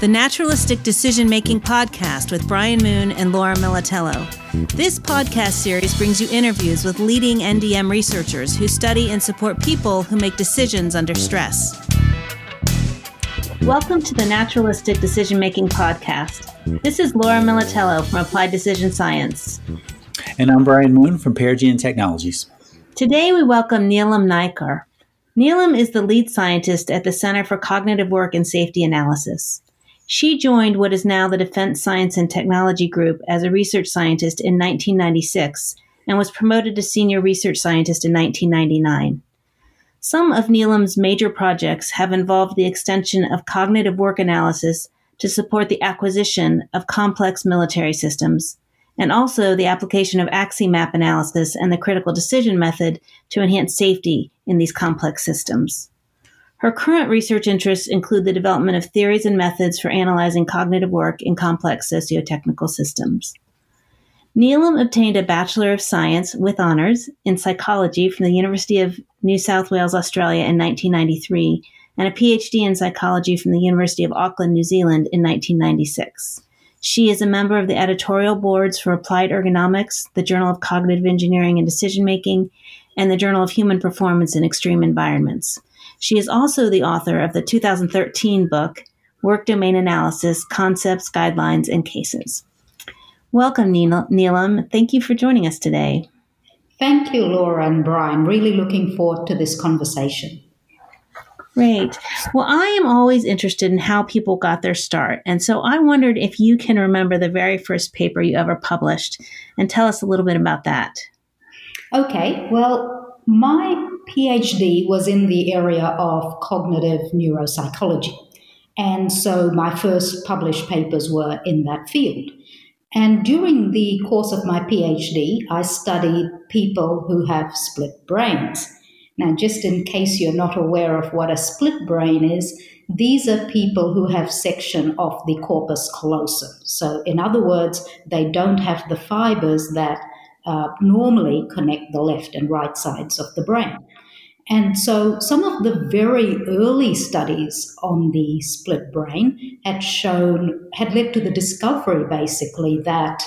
The Naturalistic Decision Making Podcast with Brian Moon and Laura Militello. This podcast series brings you interviews with leading NDM researchers who study and support people who make decisions under stress. Welcome to the Naturalistic Decision Making Podcast. This is Laura Militello from Applied Decision Science. And I'm Brian Moon from Perigean Technologies. Today we welcome Neelam Naikar. Neelam is the lead scientist at the Center for Cognitive Work and Safety Analysis. She joined what is now the Defense Science and Technology Group as a research scientist in 1996 and was promoted to senior research scientist in 1999. Some of Neelam's major projects have involved the extension of cognitive work analysis to support the acquisition of complex military systems, and also the application of AcciMap analysis and the critical decision method to enhance safety in these complex systems. Her current research interests include the development of theories and methods for analyzing cognitive work in complex socio-technical systems. Neelam obtained a Bachelor of Science with honors in psychology from the University of New South Wales, Australia in 1993, and a PhD in psychology from the University of Auckland, New Zealand in 1996. She is a member of the editorial boards for Applied Ergonomics, the Journal of Cognitive Engineering and Decision Making, and the Journal of Human Performance in Extreme Environments. She is also the author of the 2013 book, Work Domain Analysis Concepts, Guidelines, and Cases. Welcome, Neelam. Thank you for joining us today. Thank you, Laura and Brian. Really looking forward to this conversation. Great. Well, I am always interested in how people got their start. And so I wondered if you can remember the very first paper you ever published and tell us a little bit about that. Okay. Well, my PhD was in the area of cognitive neuropsychology. And so my first published papers were in that field. And during the course of my PhD, I studied people who have split brains. Now, just in case you're not aware of what a split brain is, these are people who have section of the corpus callosum. So, in other words, they don't have the fibers that uh, normally connect the left and right sides of the brain. And so some of the very early studies on the split brain had shown, had led to the discovery basically that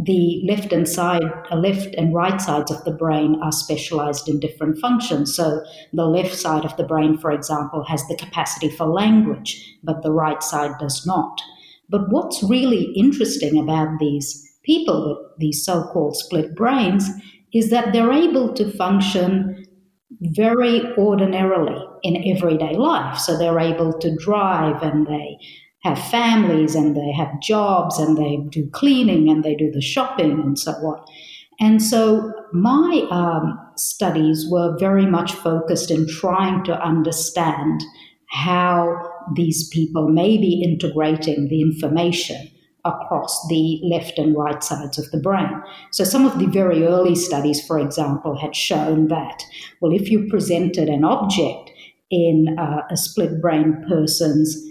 the left and side, left and right sides of the brain are specialized in different functions. So the left side of the brain, for example, has the capacity for language, but the right side does not. But what's really interesting about these people with these so-called split brains is that they're able to function very ordinarily in everyday life. So they're able to drive and they have families and they have jobs and they do cleaning and they do the shopping and so on. And so my um, studies were very much focused in trying to understand how these people may be integrating the information across the left and right sides of the brain. So, some of the very early studies, for example, had shown that, well, if you presented an object in uh, a split brain person's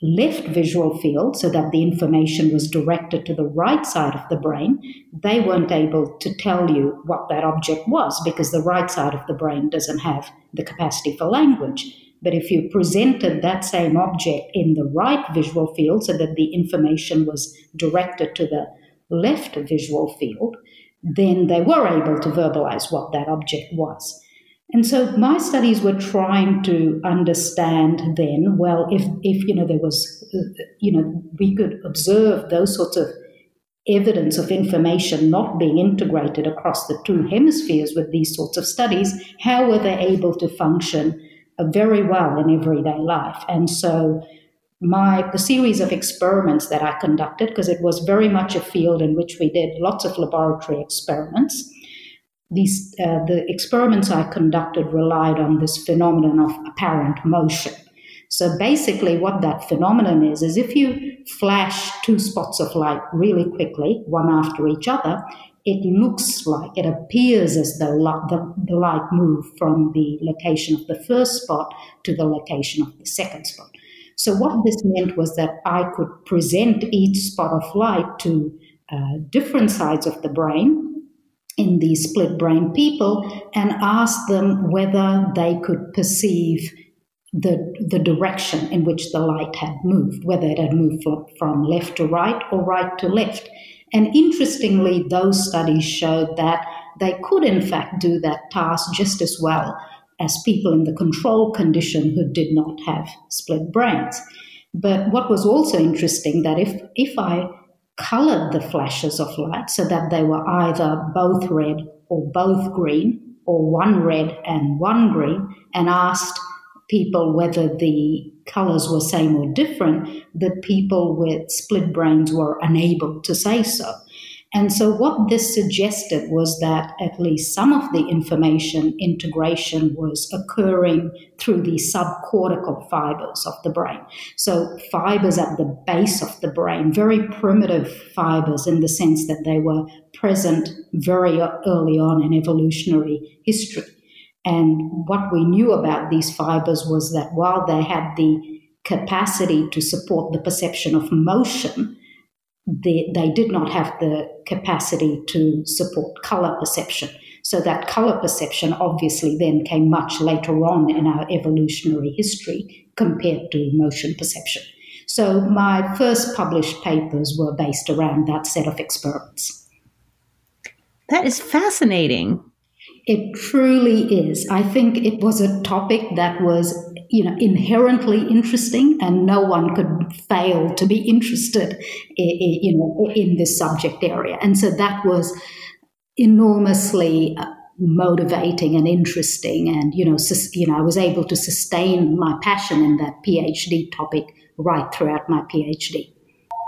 left visual field so that the information was directed to the right side of the brain, they weren't able to tell you what that object was because the right side of the brain doesn't have the capacity for language. But if you presented that same object in the right visual field so that the information was directed to the left visual field, then they were able to verbalize what that object was. And so my studies were trying to understand then, well, if, if you know, there was, uh, you know, we could observe those sorts of evidence of information not being integrated across the two hemispheres with these sorts of studies, how were they able to function uh, very well in everyday life. And so my the series of experiments that I conducted, because it was very much a field in which we did lots of laboratory experiments. These uh, the experiments I conducted relied on this phenomenon of apparent motion. So basically, what that phenomenon is is if you flash two spots of light really quickly, one after each other, it looks like, it appears as though the, the light moved from the location of the first spot to the location of the second spot. So, what this meant was that I could present each spot of light to uh, different sides of the brain in these split brain people and asked them whether they could perceive the, the direction in which the light had moved, whether it had moved from, from left to right or right to left. And interestingly, those studies showed that they could, in fact, do that task just as well as people in the control condition who did not have split brains. But what was also interesting that if if I colored the flashes of light so that they were either both red or both green or one red and one green and asked people whether the colors were same or different, the people with split brains were unable to say so. And so, what this suggested was that at least some of the information integration was occurring through the subcortical fibers of the brain. So, fibers at the base of the brain, very primitive fibers in the sense that they were present very early on in evolutionary history. And what we knew about these fibers was that while they had the capacity to support the perception of motion, they, they did not have the capacity to support color perception. So that color perception obviously then came much later on in our evolutionary history compared to motion perception. So my first published papers were based around that set of experiments. That is fascinating. It truly is. I think it was a topic that was, you know, inherently interesting, and no one could fail to be interested, in, you know, in this subject area. And so that was enormously uh, motivating and interesting, and you know, sus- you know, I was able to sustain my passion in that PhD topic right throughout my PhD.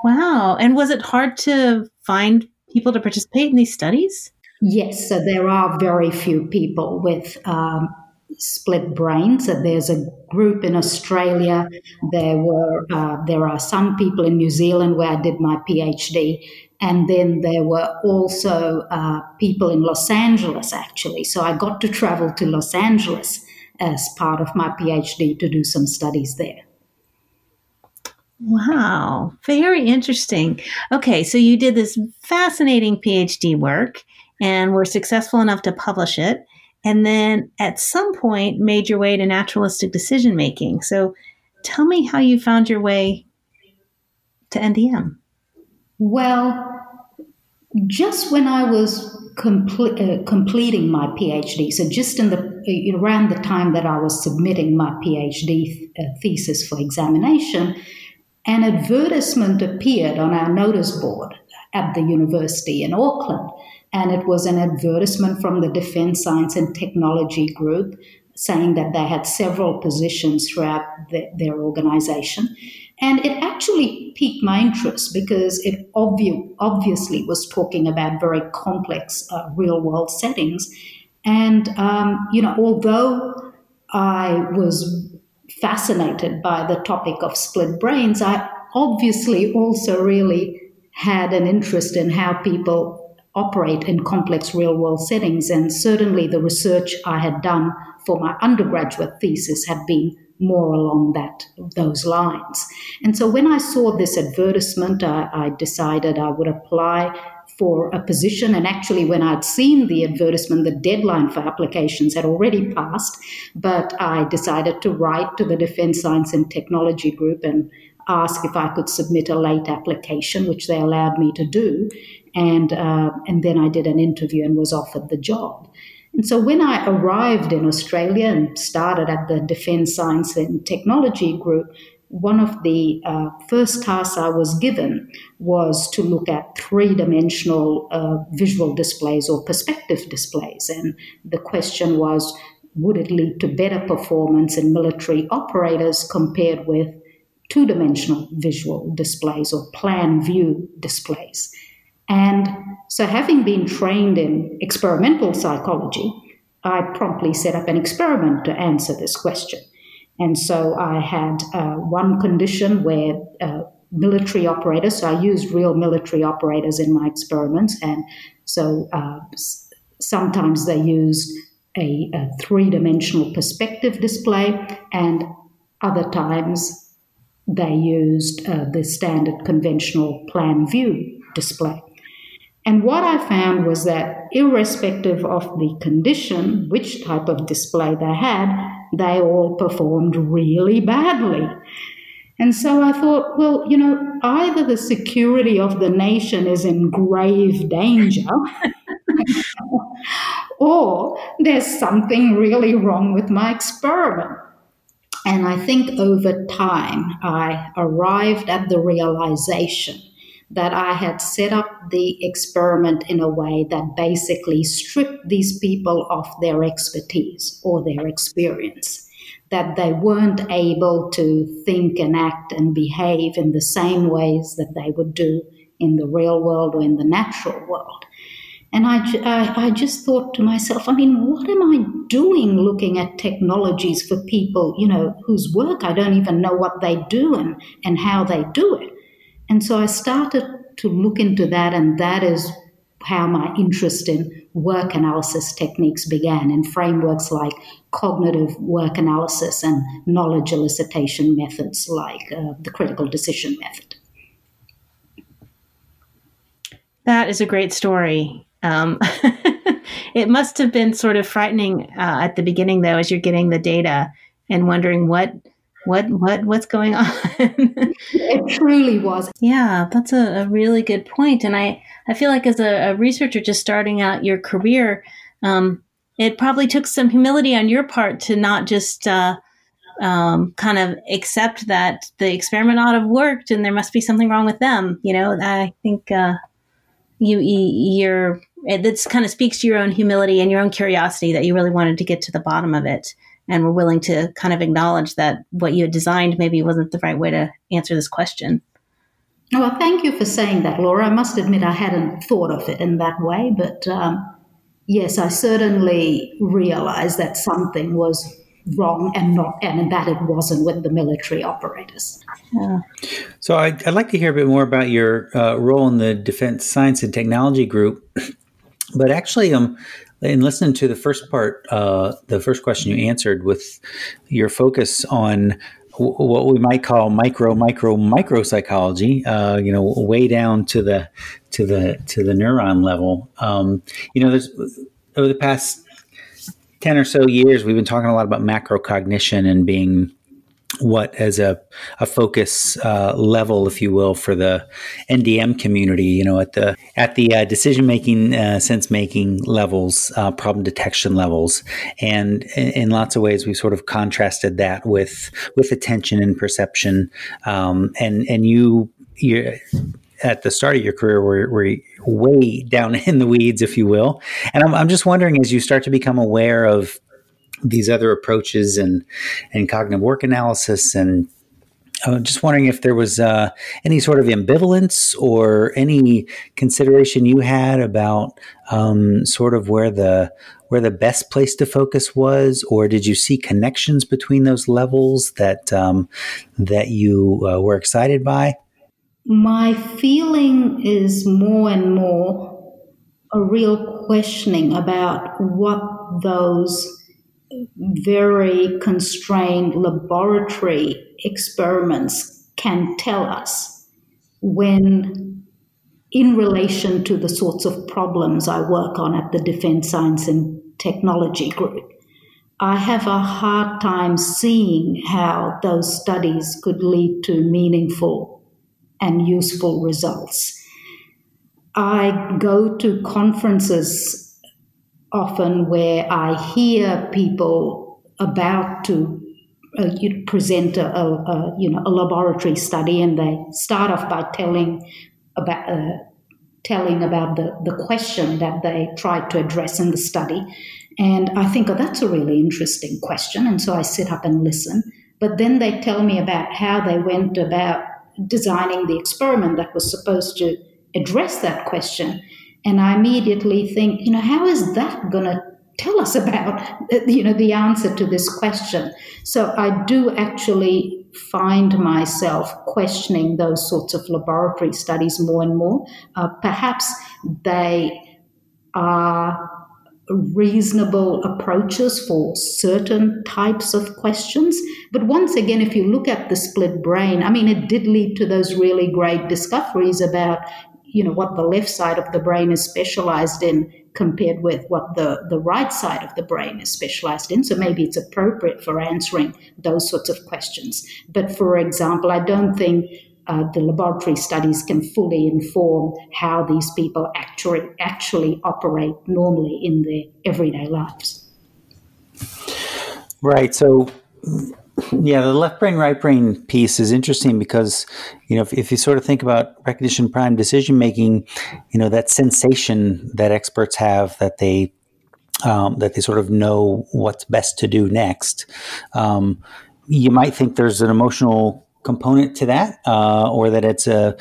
Wow! And was it hard to find people to participate in these studies? Yes, so there are very few people with um, split brains. There's a group in Australia. There were uh, there are some people in New Zealand where I did my PhD, and then there were also uh, people in Los Angeles actually. So I got to travel to Los Angeles as part of my PhD to do some studies there. Wow, very interesting. Okay, so you did this fascinating PhD work and were successful enough to publish it. And then at some point made your way to naturalistic decision making. So tell me how you found your way to NDM. Well, just when I was uh, completing my PhD, so just in the uh, around the time that I was submitting my PhD uh, thesis for examination, an advertisement appeared on our notice board at the university in Auckland and it was an advertisement from the Defense Science and Technology Group saying that they had several positions throughout the, their organization. And it actually piqued my interest because it obvi- obviously was talking about very complex uh, real world settings. And, um, you know, although I was fascinated by the topic of split brains, I obviously also really had an interest in how people operate in complex real world settings. And certainly the research I had done for my undergraduate thesis had been more along that those lines. And so when I saw this advertisement, I, I decided I would apply for a position. And actually, when I'd seen the advertisement, the deadline for applications had already passed. But I decided to write to the Defense Science and Technology Group and ask if I could submit a late application, which they allowed me to do and uh, and then I did an interview and was offered the job. And so when I arrived in Australia and started at the Defence Science and Technology Group, one of the uh, first tasks I was given was to look at three dimensional uh, visual displays or perspective displays. And the question was would it lead to better performance in military operators compared with two dimensional visual displays or plan view displays? And so, having been trained in experimental psychology, I promptly set up an experiment to answer this question. And so, I had uh, one condition where uh, military operators, so I used real military operators in my experiments, and so uh, sometimes they used a, a three dimensional perspective display, and other times they used uh, the standard conventional plan view display. And what I found was that irrespective of the condition, which type of display they had, they all performed really badly. And so I thought, well, you know, either the security of the nation is in grave danger, or there's something really wrong with my experiment. And I think over time, I arrived at the realization that I had set up the experiment in a way that basically stripped these people of their expertise or their experience that they weren't able to think and act and behave in the same ways that they would do in the real world or in the natural world. And I, I, I, just thought to myself, I mean, what am I doing looking at technologies for people, you know, whose work I don't even know what they do and, and how they do it? And so I started to look into that, and that is how my interest in work analysis techniques began in frameworks like cognitive work analysis and knowledge elicitation methods like uh, the critical decision method. That is a great story. Um, it must have been sort of frightening uh, at the beginning, though, as you're getting the data and wondering what what what what's going on? It truly was. Yeah that's a, a, really good point and i i feel like as a, a researcher just starting out your career um, it probably took some humility on your part to not just uh, um, kind of accept that the experiment ought to have worked and there must be something wrong with them you know? I think uh, you you're it kind of speaks to your own humility and your own curiosity that you really wanted to get to the bottom of it and we were willing to kind of acknowledge that what you had designed maybe wasn't the right way to answer this question. Well, thank you for saying that, Laura. I must admit I hadn't thought of it in that way, but um, yes, I certainly realized that something was wrong and not and that it wasn't with the military operators. Yeah. So I'd, I'd, like to hear a bit more about your uh, role in the Defense Science and Technology Group. But actually, um, in listening to the first part, uh, the first question you answered with your focus on what we might call micro, micro, micro psychology, uh, you know, way down to the to the to the neuron level. Um, you know, there's over the past ten or so years, we've been talking a lot about macro cognition and being what as a, a focus uh, level, if you will, for the NDM community. You know, at the at the uh, decision making, uh, sense making levels, uh, problem detection levels, and in, in, lots of ways, we've sort of contrasted that with with attention and perception. Um, and and you you at the start of your career were, were way down in the weeds, if you will. And I'm, I'm just wondering, as you start to become aware of these other approaches and and cognitive work analysis and I'm uh, just wondering if there was uh, any sort of ambivalence or any consideration you had about um, sort of where the where the best place to focus was, or did you see connections between those levels that um, that you uh, were excited by? My feeling is more and more a real questioning about what those very constrained laboratory experiments can tell us when, in relation to the sorts of problems I work on at the Defense Science and Technology Group, I have a hard time seeing how those studies could lead to meaningful and useful results. I go to conferences often where I hear people about to uh, you present a, a, a, you know a laboratory study, and they start off by telling about uh, telling about the, the question that they tried to address in the study. And I think, oh, that's a really interesting question. And so I sit up and listen. But then they tell me about how they went about designing the experiment that was supposed to address that question. And I immediately think, you know, how is that going to tell us about, you know, the answer to this question? So I do actually find myself questioning those sorts of laboratory studies more and more. Uh, perhaps they are reasonable approaches for certain types of questions. But once again, if you look at the split brain, I mean, it did lead to those really great discoveries about, you know what the left side of the brain is specialized in compared with what the, the right side of the brain is specialized in. So maybe it's appropriate for answering those sorts of questions. But for example, I don't think uh, the laboratory studies can fully inform how these people actually actually operate normally in their everyday lives. Right. So yeah, the left brain, right brain piece is interesting because, you know, if, if, you sort of think about recognition prime decision making, you know, that sensation that experts have that they, um, that they sort of know what's best to do next. Um, you might think there's an emotional component to that, uh, or that it's a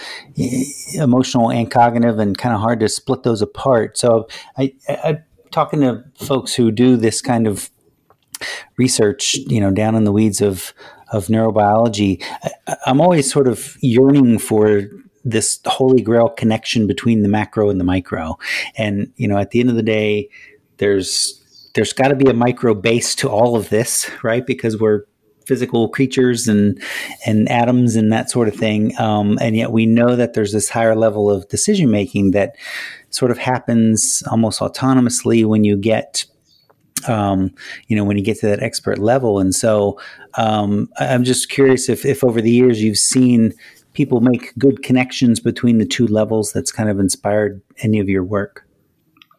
emotional and cognitive, and kind of hard to split those apart. So, I, I talking to folks who do this kind of research, you know, down in the weeds of of neurobiology, I, I'm always sort of yearning for this holy grail connection between the macro and the micro. And you know, at the end of the day, there's there's got to be a micro base to all of this, right? Because we're physical creatures and and atoms and that sort of thing. Um, and yet we know that there's this higher level of decision making that sort of happens almost autonomously when you get um, you know, when you get to that expert level. And so um, I'm just curious if, if over the years you've seen people make good connections between the two levels that's kind of inspired any of your work.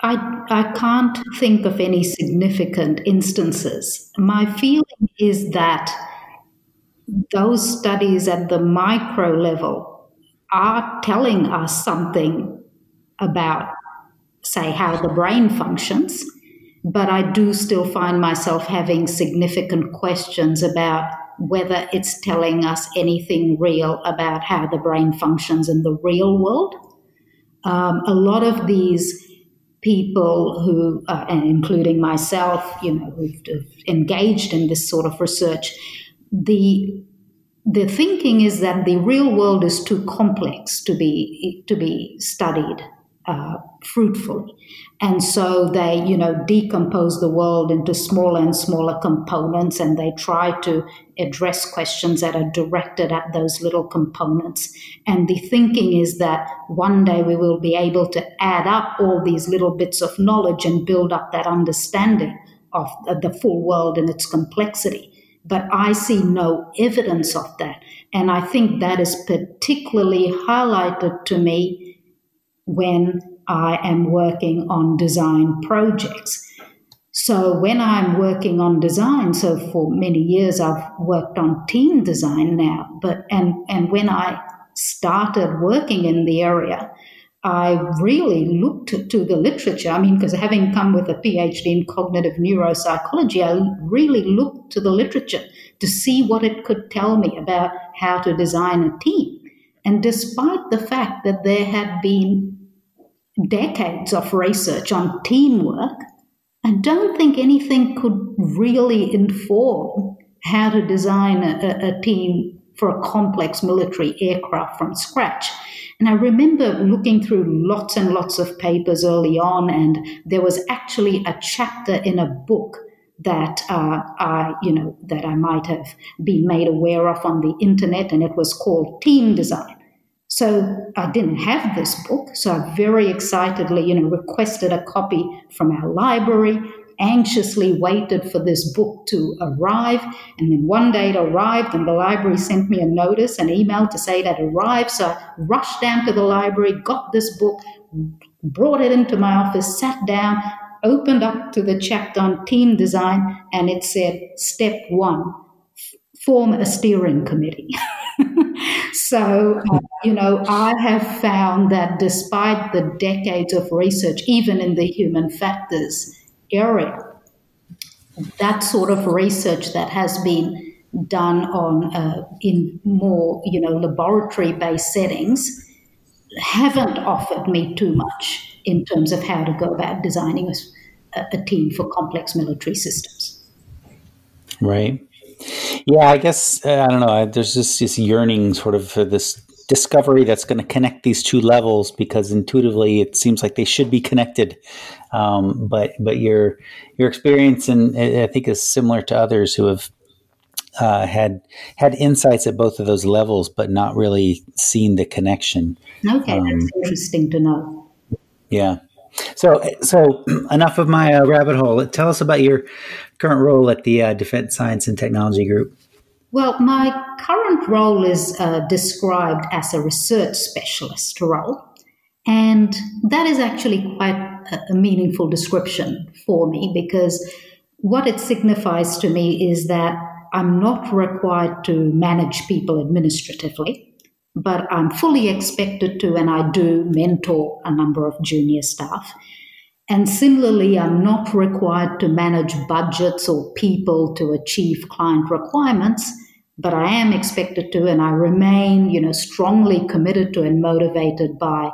I, I can't think of any significant instances. My feeling is that those studies at the micro level are telling us something about, say, how the brain functions but I do still find myself having significant questions about whether it's telling us anything real about how the brain functions in the real world. Um, a lot of these people who, uh, and including myself, you know, who've, who've engaged in this sort of research, the the thinking is that the real world is too complex to be to be studied uh, fruitfully. And so they, you know, decompose the world into smaller and smaller components and they try to address questions that are directed at those little components. And the thinking is that one day we will be able to add up all these little bits of knowledge and build up that understanding of the full world and its complexity. But I see no evidence of that. And I think that is particularly highlighted to me when I am working on design projects. So when I'm working on design, so for many years I've worked on team design now, but and and when I started working in the area, I really looked to the literature. I mean, because having come with a PhD in cognitive neuropsychology, I really looked to the literature to see what it could tell me about how to design a team. And despite the fact that there had been decades of research on teamwork, I don't think anything could really inform how to design a, a, team for a complex military aircraft from scratch. And I remember looking through lots and lots of papers early on, and there was actually a chapter in a book that uh, I, you know, that I might have been made aware of on the internet, and it was called Team Design. So I didn't have this book, so I very excitedly, you know, requested a copy from our library, anxiously waited for this book to arrive, and then one day it arrived, and the library sent me a notice, an email to say that it arrived. So I rushed down to the library, got this book, brought it into my office, sat down, opened up to the chapter on team design, and it said, Step one, form a steering committee. so, uh, you know, I have found that despite the decades of research, even in the human factors area, that sort of research that has been done on uh, in more, you know, laboratory-based settings haven't offered me too much in terms of how to go about designing a, a team for complex military systems. Right. Yeah, I guess uh, I don't know. There's just this yearning, sort of, for this discovery that's going to connect these two levels because intuitively it seems like they should be connected. Um, but but your your experience and I think is similar to others who have uh, had had insights at both of those levels, but not really seen the connection. Okay, um, that's interesting to know. Yeah. So, so enough of my uh, rabbit hole. Tell us about your current role at the uh, Defense Science and Technology Group. Well, my current role is uh, described as a research specialist role. And that is actually quite a, a meaningful description for me because what it signifies to me is that I'm not required to manage people administratively, but I'm fully expected to, and I do mentor a number of junior staff. And similarly, I'm not required to manage budgets or people to achieve client requirements, but I am expected to, and I remain, you know, strongly committed to and motivated by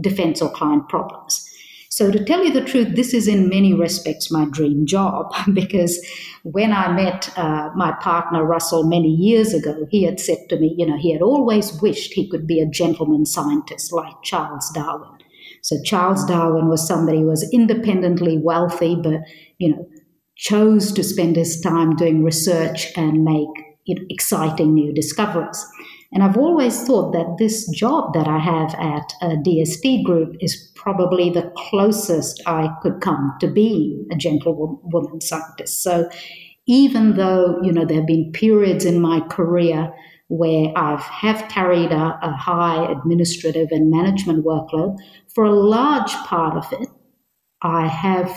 defense or client problems. So, to tell you the truth, this is in many respects my dream job because when I met uh, my partner Russell many years ago, he had said to me, you know, he had always wished he could be a gentleman scientist like Charles Darwin. So, Charles Darwin was somebody who was independently wealthy, but, you know, chose to spend his time doing research and make you know, exciting new discoveries. And I've always thought that this job that I have at uh, a DST group is probably the closest I could come to being a gentlewoman scientist. So even though, you know, there have been periods in my career where I've have carried a, a high administrative and management workload, for a large part of it, I have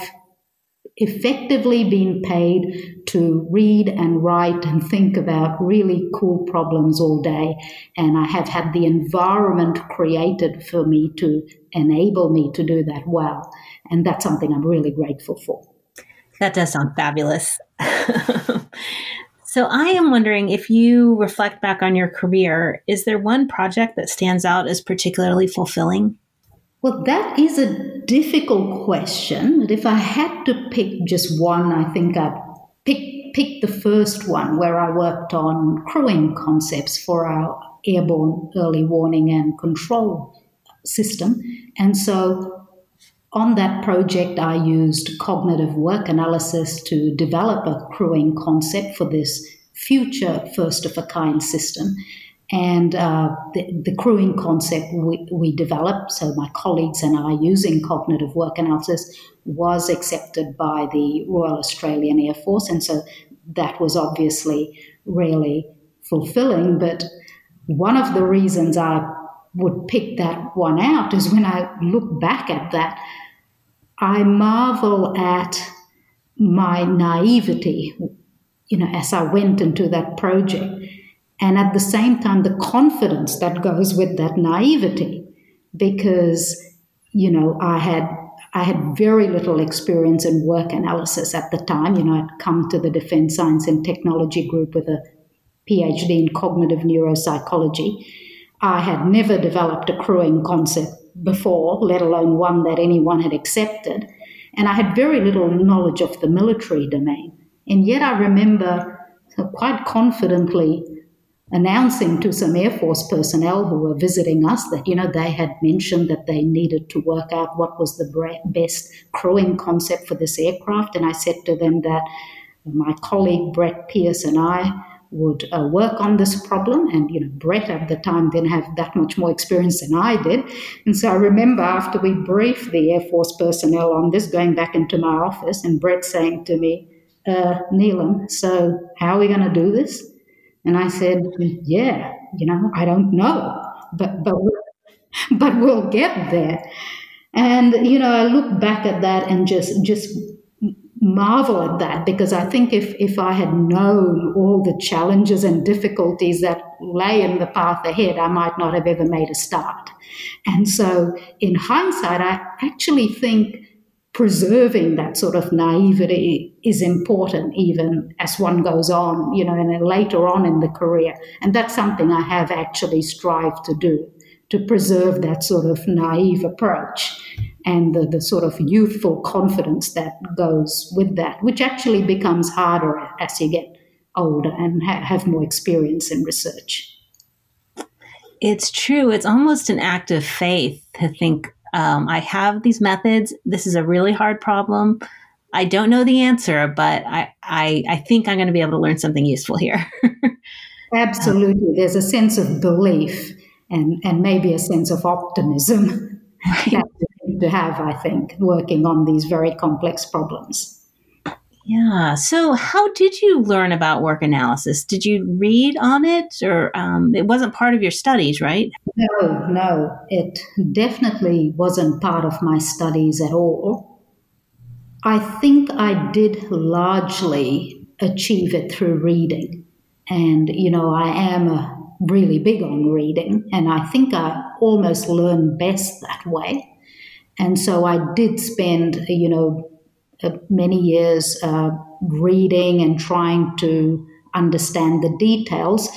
effectively been paid to read and write and think about really cool problems all day. And I have had the environment created for me to enable me to do that well. And that's something I'm really grateful for. That does sound fabulous. so I am wondering if you reflect back on your career, is there one project that stands out as particularly fulfilling? Well, that is a difficult question. But if I had to pick just one, I think I'd pick, pick the first one where I worked on crewing concepts for our airborne early warning and control system. And so on that project, I used cognitive work analysis to develop a crewing concept for this future first of a kind system. And uh, the, the, crewing concept we, we, developed, so my colleagues and I using cognitive work analysis, was accepted by the Royal Australian Air Force. And so that was obviously really fulfilling. But one of the reasons I would pick that one out is when I look back at that, I marvel at my naivety, you know, as I went into that project and at the same time the confidence that goes with that naivety because you know i had i had very little experience in work analysis at the time. You know i'd come to the defense science and technology group with a phd in cognitive neuropsychology. I had never developed a crewing concept before let alone one that anyone had accepted. And i had very little knowledge of the military domain. And yet i remember quite confidently announcing to some Air Force personnel who were visiting us that, you know, they had mentioned that they needed to work out what was the best crewing concept for this aircraft. And I said to them that my colleague Brett Pearce and I would uh, work on this problem. And, you know, Brett at the time didn't have that much more experience than I did. And so I remember after we briefed the Air Force personnel on this, going back into my office, and Brett saying to me, uh, Neelam, so how are we going to do this? And I said, yeah, you know, I don't know, but, but, but we'll get there. And, you know, I look back at that and just, just marvel at that because I think if, if I had known all the challenges and difficulties that lay in the path ahead, I might not have ever made a start. And so, in hindsight, I actually think preserving that sort of naivety is important even as one goes on, you know, and then later on in the career. And that's something I have actually strived to do, to preserve that sort of naive approach and the, the sort of youthful confidence that goes with that, which actually becomes harder as you get older and ha- have more experience in research. It's true. It's almost an act of faith to think um, I have these methods. This is a really hard problem. I don't know the answer, but I, I, I think I'm going to be able to learn something useful here. Absolutely. There's a sense of belief and, and maybe a sense of optimism right. to have, I think, working on these very complex problems. Yeah. So, how did you learn about work analysis? Did you read on it, or um, it wasn't part of your studies, right? No, no. It definitely wasn't part of my studies at all. I think I did largely achieve it through reading. And, you know, I am a really big on reading, and I think I almost learn best that way. And so I did spend, you know, uh, many years uh, reading and trying to understand the details.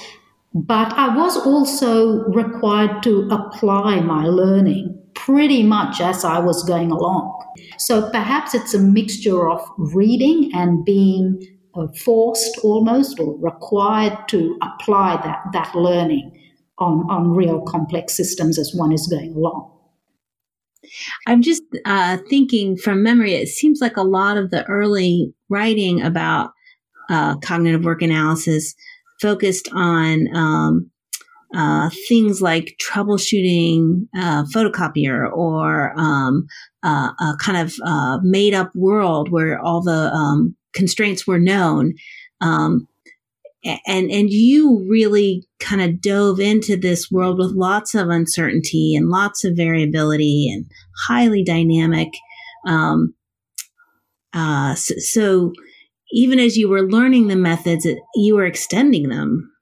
But I was also required to apply my learning pretty much as I was going along. So perhaps it's a mixture of reading and being uh, forced almost or required to apply that, that learning on, on real complex systems as one is going along. I'm just uh, thinking from memory, it seems like a lot of the early writing about uh, cognitive work analysis focused on um, uh, things like troubleshooting a photocopier or um, a kind of uh, made up world where all the um, constraints were known. Um, and and you really kind of dove into this world with lots of uncertainty and lots of variability and highly dynamic. Um, uh, so, so, even as you were learning the methods, you were extending them.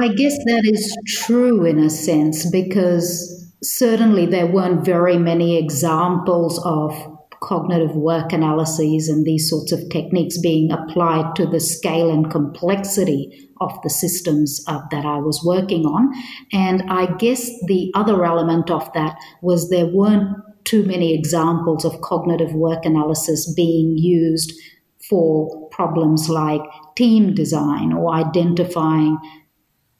I guess that is true in a sense because certainly there weren't very many examples of cognitive work analyses and these sorts of techniques being applied to the scale and complexity of the systems uh, that I was working on. And I guess the other element of that was there weren't too many examples of cognitive work analysis being used for problems like team design or identifying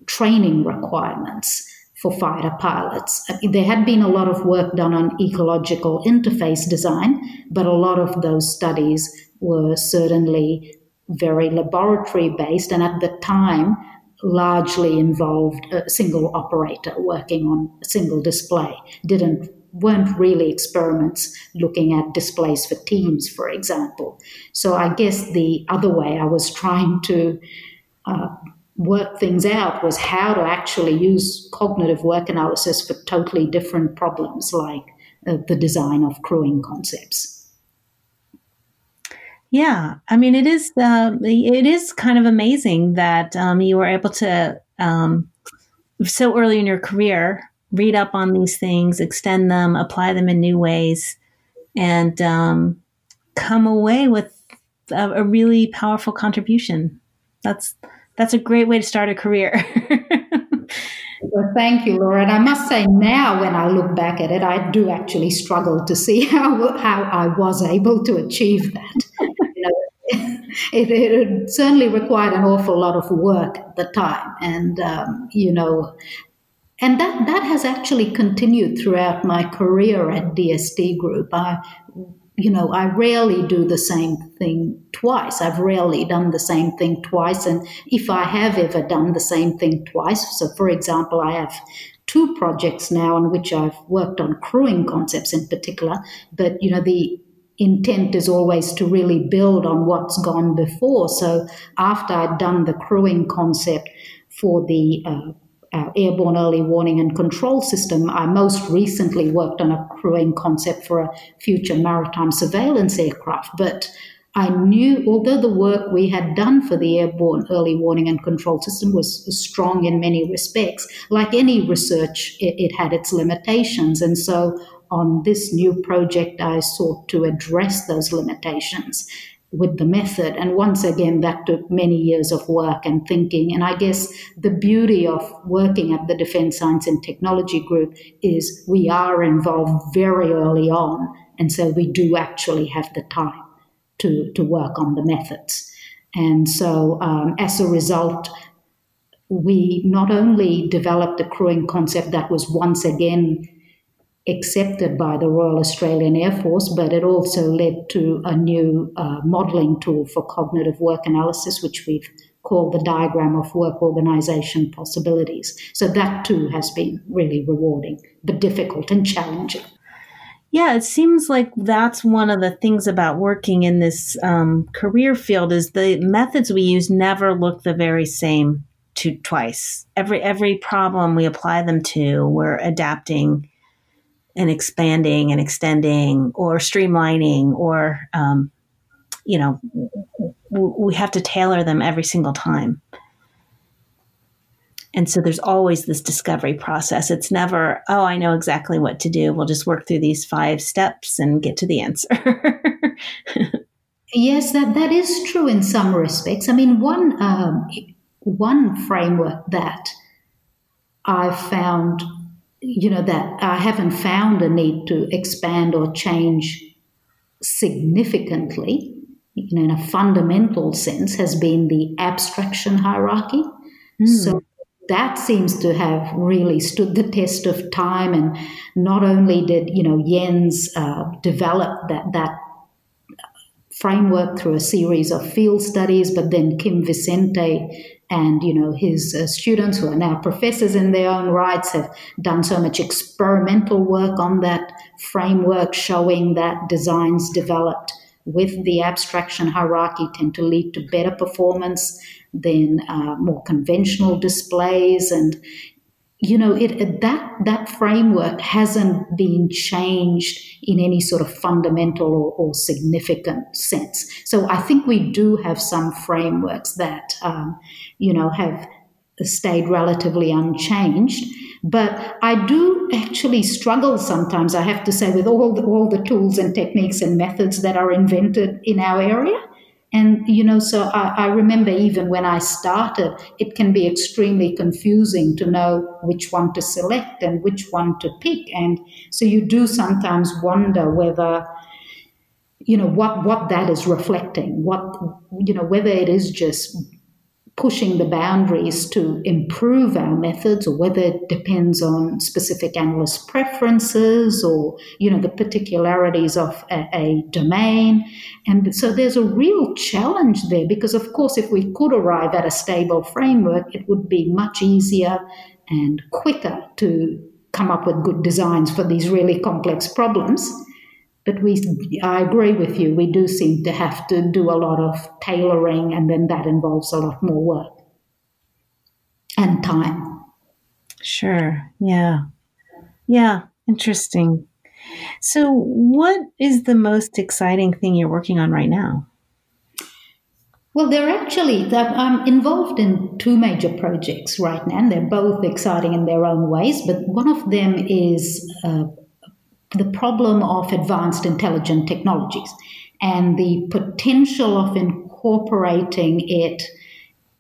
training requirements for fighter pilots. There had been a lot of work done on ecological interface design, but a lot of those studies were certainly very laboratory based and at the time largely involved a single operator working on a single display didn't weren't really experiments looking at displays for teams for example so i guess the other way i was trying to uh, work things out was how to actually use cognitive work analysis for totally different problems like uh, the design of crewing concepts. Yeah, I mean, it is uh, it is kind of amazing that um, you were able to um, so early in your career read up on these things, extend them, apply them in new ways, and um, come away with a, a really powerful contribution. That's that's a great way to start a career. well, thank you, Laura. And I must say, now when I look back at it, I do actually struggle to see how how I was able to achieve that. it, it, certainly required an awful lot of work at the time, and um, you know, and that that has actually continued throughout my career at DST Group. I you know, I rarely do the same thing twice. I've rarely done the same thing twice. And if I have ever done the same thing twice, so for example, I have two projects now on which I've worked on crewing concepts in particular, but, you know, the intent is always to really build on what's gone before. So after I'd done the crewing concept for the uh, uh, airborne early warning and control system, I most recently worked on a crewing concept for a future maritime surveillance aircraft. But I knew, although the work we had done for the airborne early warning and control system was strong in many respects, like any research, it, it had its limitations. And so on this new project, I sought to address those limitations with the method. And once again, that took many years of work and thinking. And I guess the beauty of working at the Defense Science and Technology Group is we are involved very early on. And so we do actually have the time to, to work on the methods. And so um, as a result, we not only developed a crewing concept that was once again accepted by the Royal Australian Air Force, but it also led to a new uh, modelling tool for cognitive work analysis, which we've called the diagram of work organisation possibilities. So that too has been really rewarding, but difficult and challenging. Yeah, it seems like that's one of the things about working in this um, career field is the methods we use never look the very same to twice. Every every problem we apply them to, we're adapting and expanding and extending or streamlining or um, you know we have to tailor them every single time and so there's always this discovery process. It's never, oh, I know exactly what to do. We'll just work through these five steps and get to the answer. yes, that, that is true in some respects. I mean, one, um, one framework that I've found, you know, that I haven't found a need to expand or change significantly, you know, in a fundamental sense, has been the abstraction hierarchy. Mm. So that seems to have really stood the test of time. And not only did you know Jens uh, develop that that framework through a series of field studies, but then Kim Vicente and you know his uh, students who are now professors in their own rights have done so much experimental work on that framework, showing that designs developed with the abstraction hierarchy tend to lead to better performance than uh, more conventional displays. And you know it, that that framework hasn't been changed in any sort of fundamental or, or significant sense so i think we do have some frameworks that um, you know have stayed relatively unchanged but I do actually struggle sometimes, I have to say, with all the, all the tools and techniques and methods that are invented in our area. And, you know, so I, I, remember even when I started, it can be extremely confusing to know which one to select and which one to pick. And so you do sometimes wonder whether, you know, what, what that is reflecting, what, you know, whether it is just pushing the boundaries to improve our methods or whether it depends on specific analyst preferences or you know the particularities of a, a, domain. And so there's a real challenge there because of course if we could arrive at a stable framework it would be much easier and quicker to come up with good designs for these really complex problems but we, I agree with you. We do seem to have to do a lot of tailoring, and then that involves a lot more work and time. Sure. Yeah. Yeah. Interesting. So, what is the most exciting thing you're working on right now? Well, they're actually, I'm involved in two major projects right now, and they're both exciting in their own ways. But one of them is uh, the problem of advanced intelligent technologies and the potential of incorporating it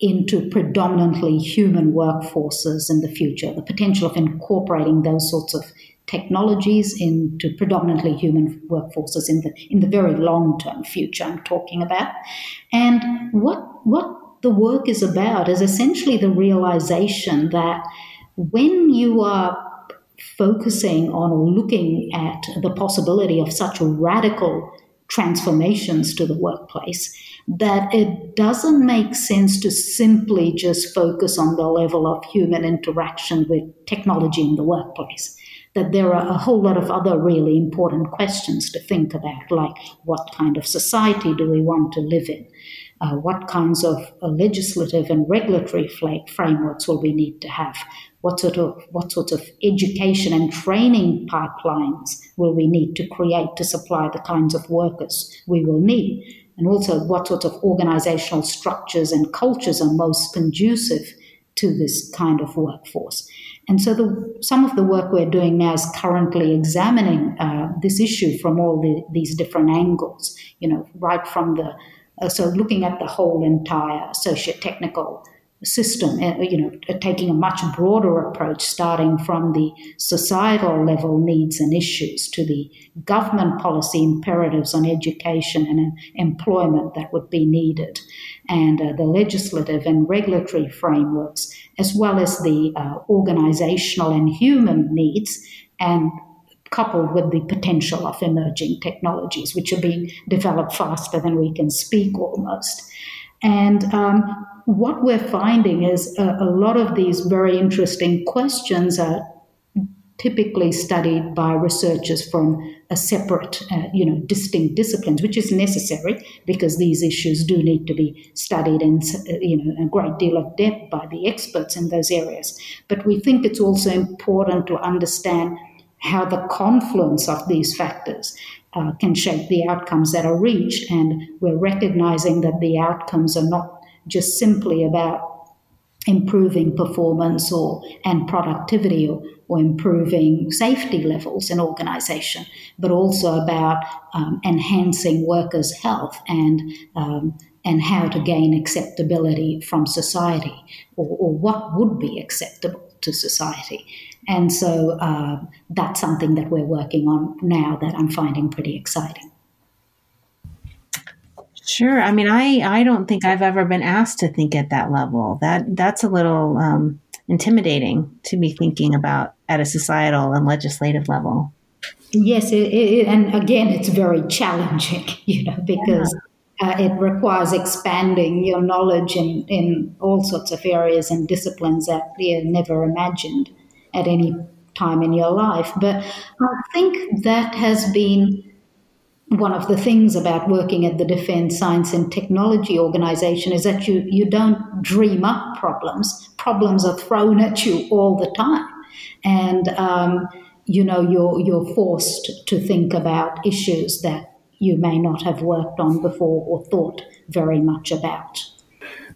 into predominantly human workforces in the future, the potential of incorporating those sorts of technologies into predominantly human workforces in the in the very long term future I'm talking about. And what what the work is about is essentially the realization that when you are focusing on or looking at the possibility of such radical transformations to the workplace that it doesn't make sense to simply just focus on the level of human interaction with technology in the workplace. That there are a whole lot of other really important questions to think about, like what kind of society do we want to live in? Uh, what kinds of uh, legislative and regulatory frameworks will we need to have? What sort of what sort of education and training pipelines will we need to create to supply the kinds of workers we will need? And also, what sort of organizational structures and cultures are most conducive to this kind of workforce? And so, the, some of the work we're doing now is currently examining uh, this issue from all the, these different angles. You know, right from the uh, so looking at the whole entire socio-technical system, uh, you know, taking a much broader approach, starting from the societal level needs and issues to the government policy imperatives on education and employment that would be needed, and uh, the legislative and regulatory frameworks, as well as the uh, organizational and human needs, and coupled with the potential of emerging technologies, which are being developed faster than we can speak almost. And um, what we're finding is a, a lot of these very interesting questions are typically studied by researchers from a separate, uh, you know, distinct disciplines, which is necessary because these issues do need to be studied in, uh, you know, a great deal of depth by the experts in those areas. But we think it's also important to understand how the confluence of these factors uh, can shape the outcomes that are reached. And we're recognizing that the outcomes are not just simply about improving performance or and productivity or, or improving safety levels in organization, but also about um, enhancing workers' health and um, and how to gain acceptability from society or, or what would be acceptable to society. And so uh, that's something that we're working on now that I'm finding pretty exciting. Sure. I mean, I, I don't think I've ever been asked to think at that level. That that's a little um, intimidating to be thinking about at a societal and legislative level. Yes, it, it, and again, it's very challenging, you know, because yeah. uh, it requires expanding your knowledge in, in all sorts of areas and disciplines that you never imagined at any time in your life. But I think that has been one of the things about working at the Defense Science and Technology Organization is that you, you don't dream up problems. Problems are thrown at you all the time. And, um, you know, you're, you're forced to think about issues that you may not have worked on before or thought very much about.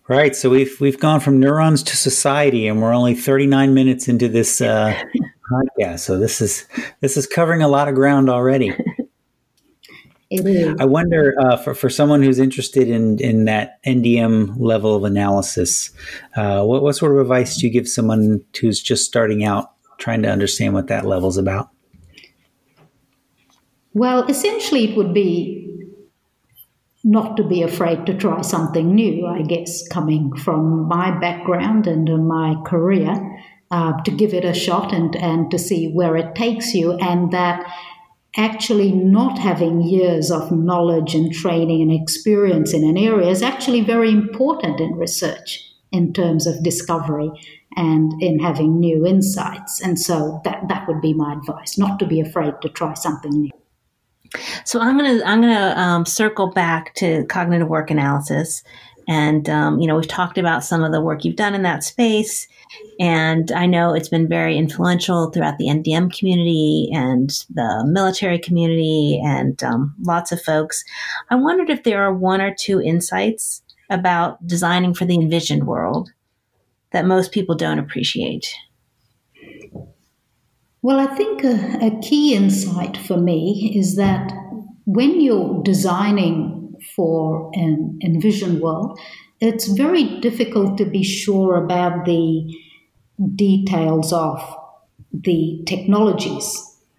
Right. So we've we've gone from neurons to society, and we're only 39 minutes into this uh, podcast. So this is this is covering a lot of ground already. It is. I wonder uh, for for someone who's interested in in that NDM level of analysis, uh, what what sort of advice do you give someone who's just starting out, trying to understand what that level's about? Well, essentially, it would be not to be afraid to try something new, I guess, coming from my background and my career, uh, to give it a shot and, and to see where it takes you, and that actually not having years of knowledge and training and experience in an area is actually very important in research in terms of discovery and in having new insights. And so that, that would be my advice, not to be afraid to try something new. So I'm gonna I'm gonna um, circle back to cognitive work analysis, and um, you know we've talked about some of the work you've done in that space, and I know it's been very influential throughout the NDM community and the military community and um, lots of folks. I wondered if there are one or two insights about designing for the envisioned world that most people don't appreciate. Well, I think a, a key insight for me is that when you're designing for an envisioned world, it's very difficult to be sure about the details of the technologies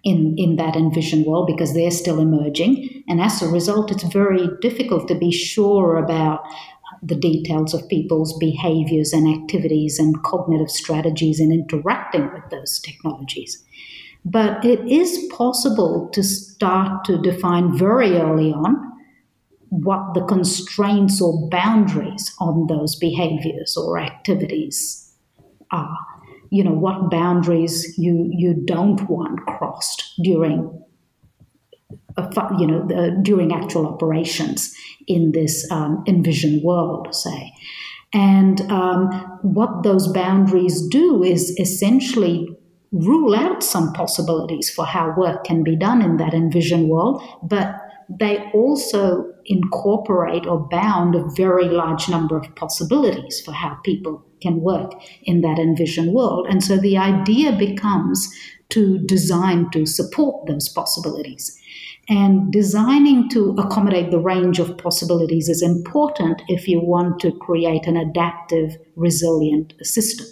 in, in that envisioned world because they're still emerging. And as a result, it's very difficult to be sure about the details of people's behaviors and activities and cognitive strategies in interacting with those technologies. But it is possible to start to define very early on what the constraints or boundaries on those behaviors or activities are. You know, what boundaries you, you don't want crossed during you know, the, during actual operations in this um, envisioned world, say. And um, what those boundaries do is essentially rule out some possibilities for how work can be done in that envisioned world, but they also incorporate or bound a very large number of possibilities for how people can work in that envisioned world. And so the idea becomes to design to support those possibilities. And designing to accommodate the range of possibilities is important if you want to create an adaptive, resilient system.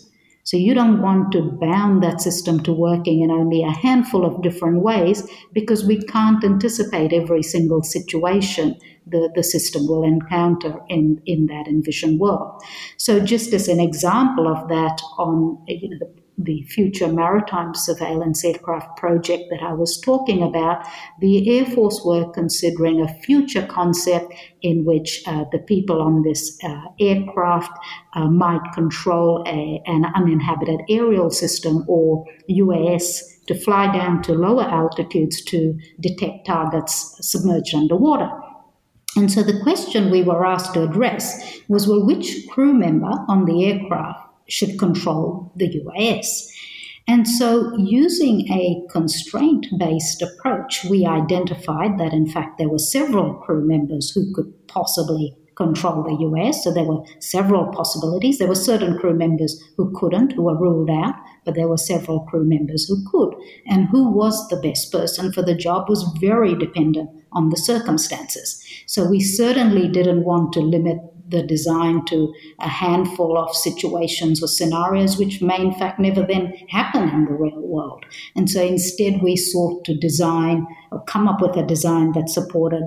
So you don't want to bound that system to working in only a handful of different ways because we can't anticipate every single situation the, the system will encounter in, in that envisioned world. So just as an example of that on you know, the the future maritime surveillance aircraft project that I was talking about, the Air Force were considering a future concept in which uh, the people on this uh, aircraft uh, might control a, an uninhabited aerial system or UAS to fly down to lower altitudes to detect targets submerged underwater. And so the question we were asked to address was well, which crew member on the aircraft should control the UAS. And so, using a constraint based approach, we identified that in fact there were several crew members who could possibly control the UAS. So, there were several possibilities. There were certain crew members who couldn't, who were ruled out, but there were several crew members who could. And who was the best person for the job was very dependent on the circumstances. So, we certainly didn't want to limit the design to a handful of situations or scenarios which may in fact never then happen in the real world. And so instead we sought to design or come up with a design that supported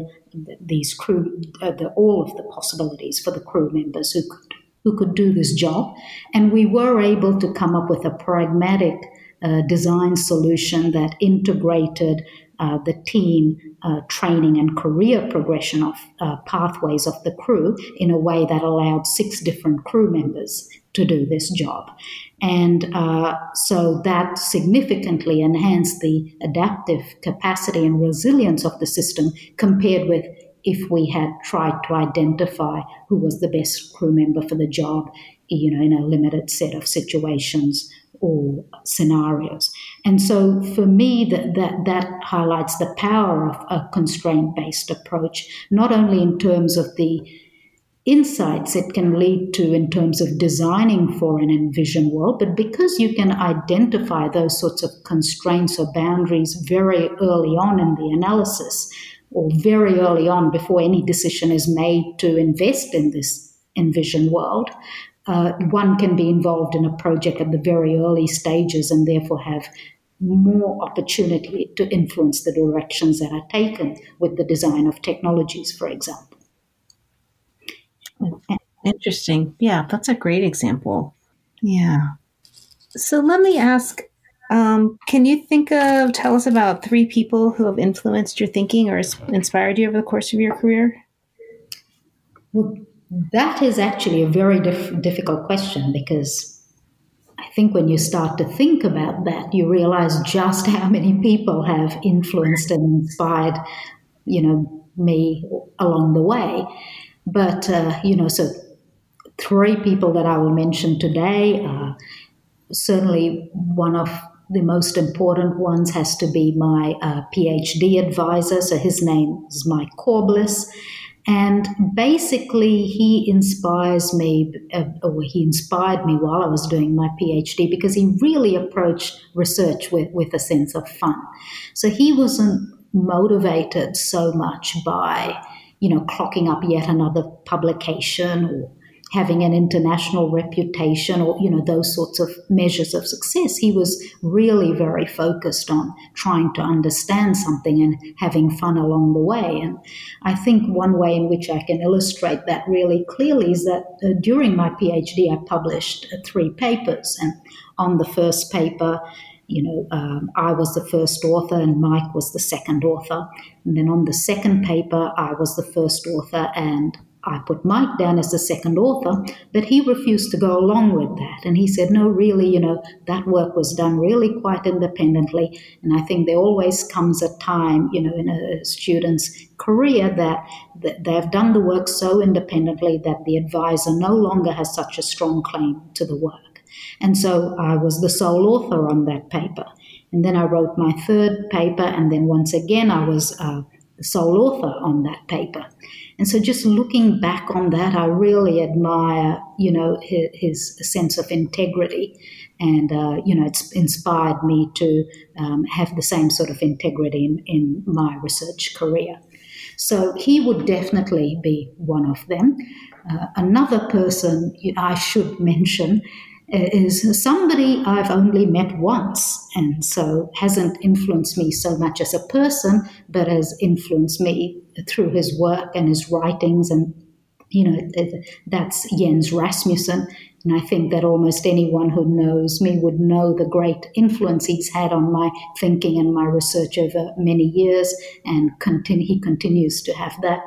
these crew, uh, the, all of the possibilities for the crew members who could who could do this job. And we were able to come up with a pragmatic uh, design solution that integrated uh, the team uh, training and career progression of uh, pathways of the crew in a way that allowed six different crew members to do this job. And uh, so that significantly enhanced the adaptive capacity and resilience of the system compared with if we had tried to identify who was the best crew member for the job, you know, in a limited set of situations or scenarios. And so for me, that, that, that highlights the power of a constraint based approach, not only in terms of the insights it can lead to in terms of designing for an envisioned world, but because you can identify those sorts of constraints or boundaries very early on in the analysis, or very early on before any decision is made to invest in this envisioned world, uh, one can be involved in a project at the very early stages and therefore have more opportunity to influence the directions that are taken with the design of technologies, for example. Interesting. Yeah, that's a great example. Yeah. So let me ask um, can you think of, tell us about three people who have influenced your thinking or inspired you over the course of your career? Well, that is actually a very dif- difficult question because I think when you start to think about that, you realize just how many people have influenced and inspired, you know, me along the way. But uh, you know, so three people that I will mention today are certainly one of the most important ones has to be my uh, PhD advisor. So his name is Mike Corballis. And basically, he inspires me, uh, or he inspired me while I was doing my PhD because he really approached research with, with a sense of fun. So he wasn't motivated so much by, you know, clocking up yet another publication or having an international reputation or you know those sorts of measures of success he was really very focused on trying to understand something and having fun along the way and i think one way in which i can illustrate that really clearly is that uh, during my phd i published uh, three papers and on the first paper you know, um, I was the first author and Mike was the second author. And then on the second paper, I was the first author and I put Mike down as the second author, but he refused to go along with that. And he said, no, really, you know, that work was done really quite independently. And I think there always comes a time, you know, in a student's career that, they've done the work so independently that the advisor no longer has such a strong claim to the work. And so I was the sole author on that paper. And then I wrote my third paper, and then once again I was uh, the sole author on that paper. And so, just looking back on that, I really admire, you know, his, his sense of integrity, and uh, you know, it's inspired me to um, have the same sort of integrity in, in my research career. So he would definitely be one of them. Uh, another person I should mention is somebody I've only met once and so hasn't influenced me so much as a person, but has influenced me through his work and his writings and you know, that's Jens Rasmussen. And I think that almost anyone who knows me would know the great influence he's had on my thinking and my research over many years. And he continues to have that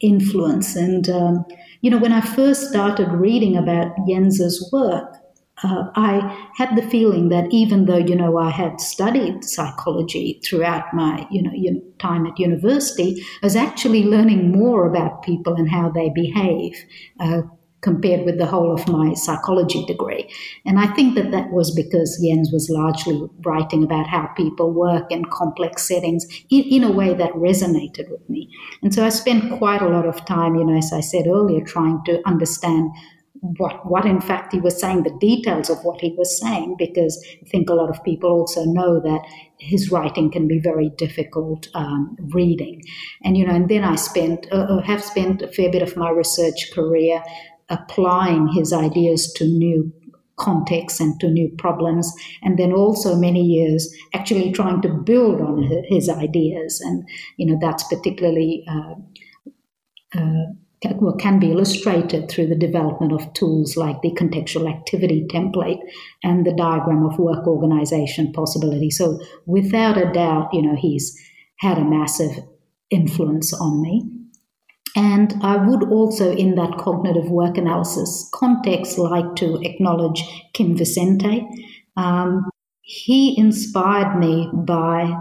influence. And, um, you know, when I first started reading about Jens's work, uh, I had the feeling that even though you know I had studied psychology throughout my you know, time at university, I was actually learning more about people and how they behave. Uh, compared with the whole of my psychology degree. And I think that that was because Jens was largely writing about how people work in complex settings in, in, a way that resonated with me. And so I spent quite a lot of time, you know, as I said earlier, trying to understand what what in fact he was saying, the details of what he was saying, because I think a lot of people also know that his writing can be very difficult um, reading, and you know, and then I spent uh, uh, have spent a fair bit of my research career applying his ideas to new contexts and to new problems, and then also many years actually trying to build on his ideas, and you know, that's particularly. Uh, uh, can be illustrated through the development of tools like the contextual activity template and the diagram of work organization possibility. So, without a doubt, you know, he's had a massive influence on me. And I would also, in that cognitive work analysis context, like to acknowledge Kim Vicente. Um, he inspired me by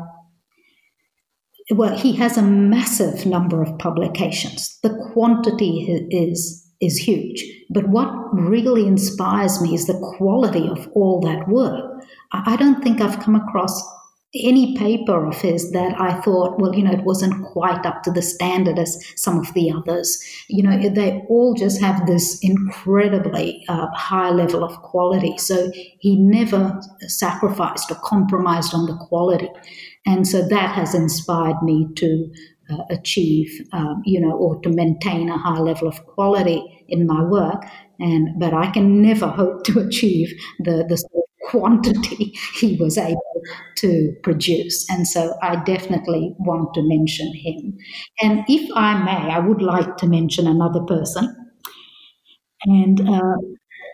well, he has a massive number of publications. The quantity is is huge, but what really inspires me is the quality of all that work. I don't think I've come across any paper of his that I thought, well, you know, it wasn't quite up to the standard as some of the others. You know, they all just have this incredibly uh, high level of quality. So he never sacrificed or compromised on the quality. And so that has inspired me to uh, achieve, um, you know, or to maintain a high level of quality in my work. And but I can never hope to achieve the the sort quantity he was able to produce. And so I definitely want to mention him. And if I may, I would like to mention another person. And uh,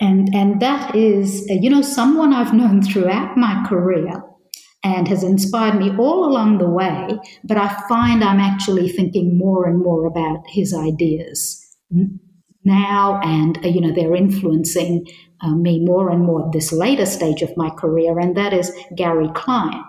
and and that is, uh, you know, someone I've known throughout my career and has inspired me all along the way. But I find I'm actually thinking more and more about his ideas now, and uh, you know, they're influencing uh, me more and more at this later stage of my career, and that is Gary Klein.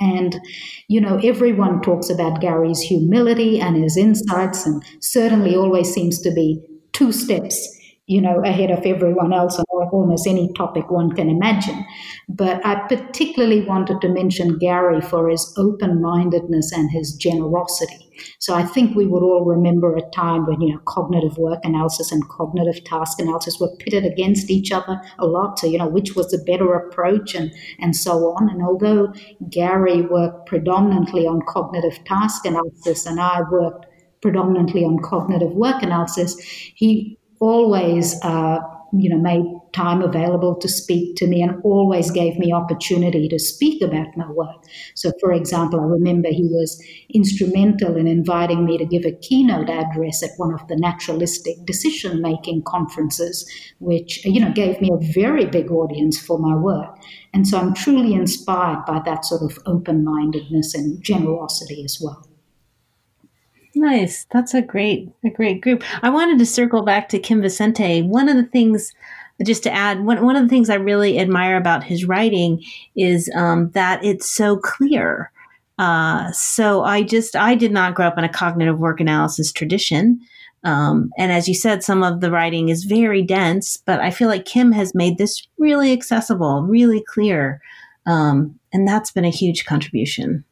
And, you know, everyone talks about Gary's humility and his insights, and certainly always seems to be two steps you know, ahead of everyone else on almost any topic one can imagine. But I particularly wanted to mention Gary for his open mindedness and his generosity. So I think we would all remember a time when, you know, cognitive work analysis and cognitive task analysis were pitted against each other a lot. So, you know, which was the better approach and, and so on. And although Gary worked predominantly on cognitive task analysis and I worked predominantly on cognitive work analysis, he always, uh, you know, made time available to speak to me and always gave me opportunity to speak about my work. So, for example, I remember he was instrumental in inviting me to give a keynote address at one of the naturalistic decision making conferences, which, you know, gave me a very big audience for my work. And so I'm truly inspired by that sort of open mindedness and generosity as well. Nice. That's a great, a great group. I wanted to circle back to Kim Vicente. One of the things, just to add, one, one of the things I really admire about his writing is um, that it's so clear. Uh, so I just, I did not grow up in a cognitive work analysis tradition. Um, and as you said, some of the writing is very dense, but I feel like Kim has made this really accessible, really clear. Um, and that's been a huge contribution.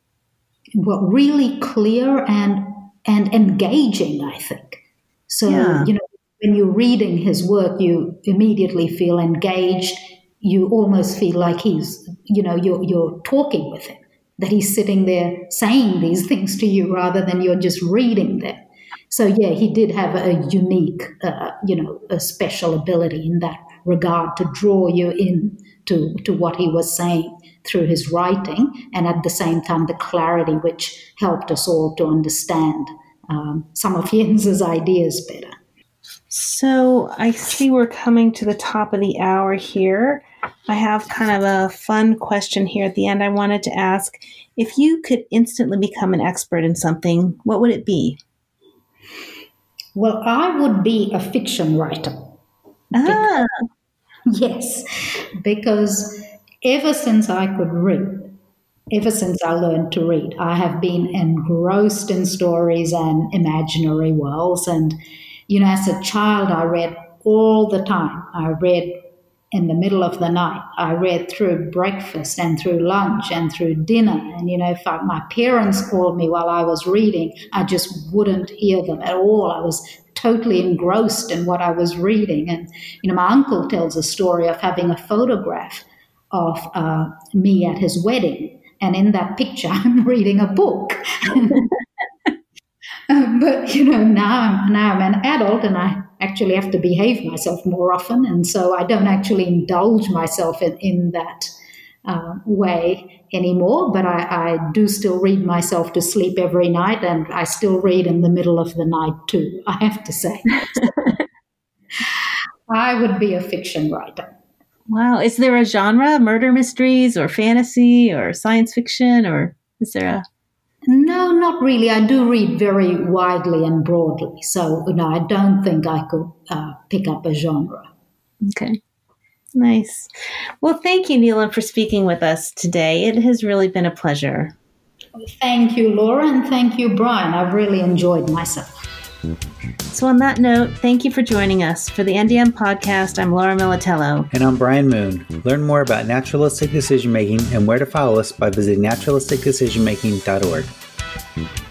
Well, really clear and and engaging, I think. So, yeah. you know, when you're reading his work, you immediately feel engaged. You almost feel like he's, you know, you're, you're talking with him, that he's sitting there saying these things to you rather than you're just reading them. So, yeah, he did have a unique, uh, you know, a special ability in that regard to draw you in to, to what he was saying through his writing, and at the same time, the clarity which helped us all to understand um, some of Jens's ideas better. So I see we're coming to the top of the hour here. I have kind of a fun question here at the end. I wanted to ask if you could instantly become an expert in something, what would it be? Well, I would be a fiction writer. Ah. Yes, because ever since I could read, ever since I learned to read, I have been engrossed in stories and imaginary worlds. And, you know, as a child, I read all the time. I read in the middle of the night. I read through breakfast and through lunch and through dinner. And, you know, if I, my parents called me while I was reading, I just wouldn't hear them at all. I was totally engrossed in what I was reading. And, you know, my uncle tells a story of having a photograph of uh, me at his wedding. And in that picture, I'm reading a book. but, you know, now I'm, now I'm an adult and I actually have to behave myself more often. And so I don't actually indulge myself in, in that uh, way anymore, but I, I, do still read myself to sleep every night, and I still read in the middle of the night too, I have to say. I would be a fiction writer. Wow. Is there a genre, murder mysteries or fantasy or science fiction, or is there a. No, not really. I do read very widely and broadly. So, no, I don't think I could uh, pick up a genre. Okay. Nice. Well, thank you, Neelam, for speaking with us today. It has really been a pleasure. Thank you, Laura, and thank you, Brian. I've really enjoyed myself. So, on that note, thank you for joining us. For the NDM podcast, I'm Laura Militello. And I'm Brian Moon. Learn more about naturalistic decision making and where to follow us by visiting naturalisticdecisionmaking.org.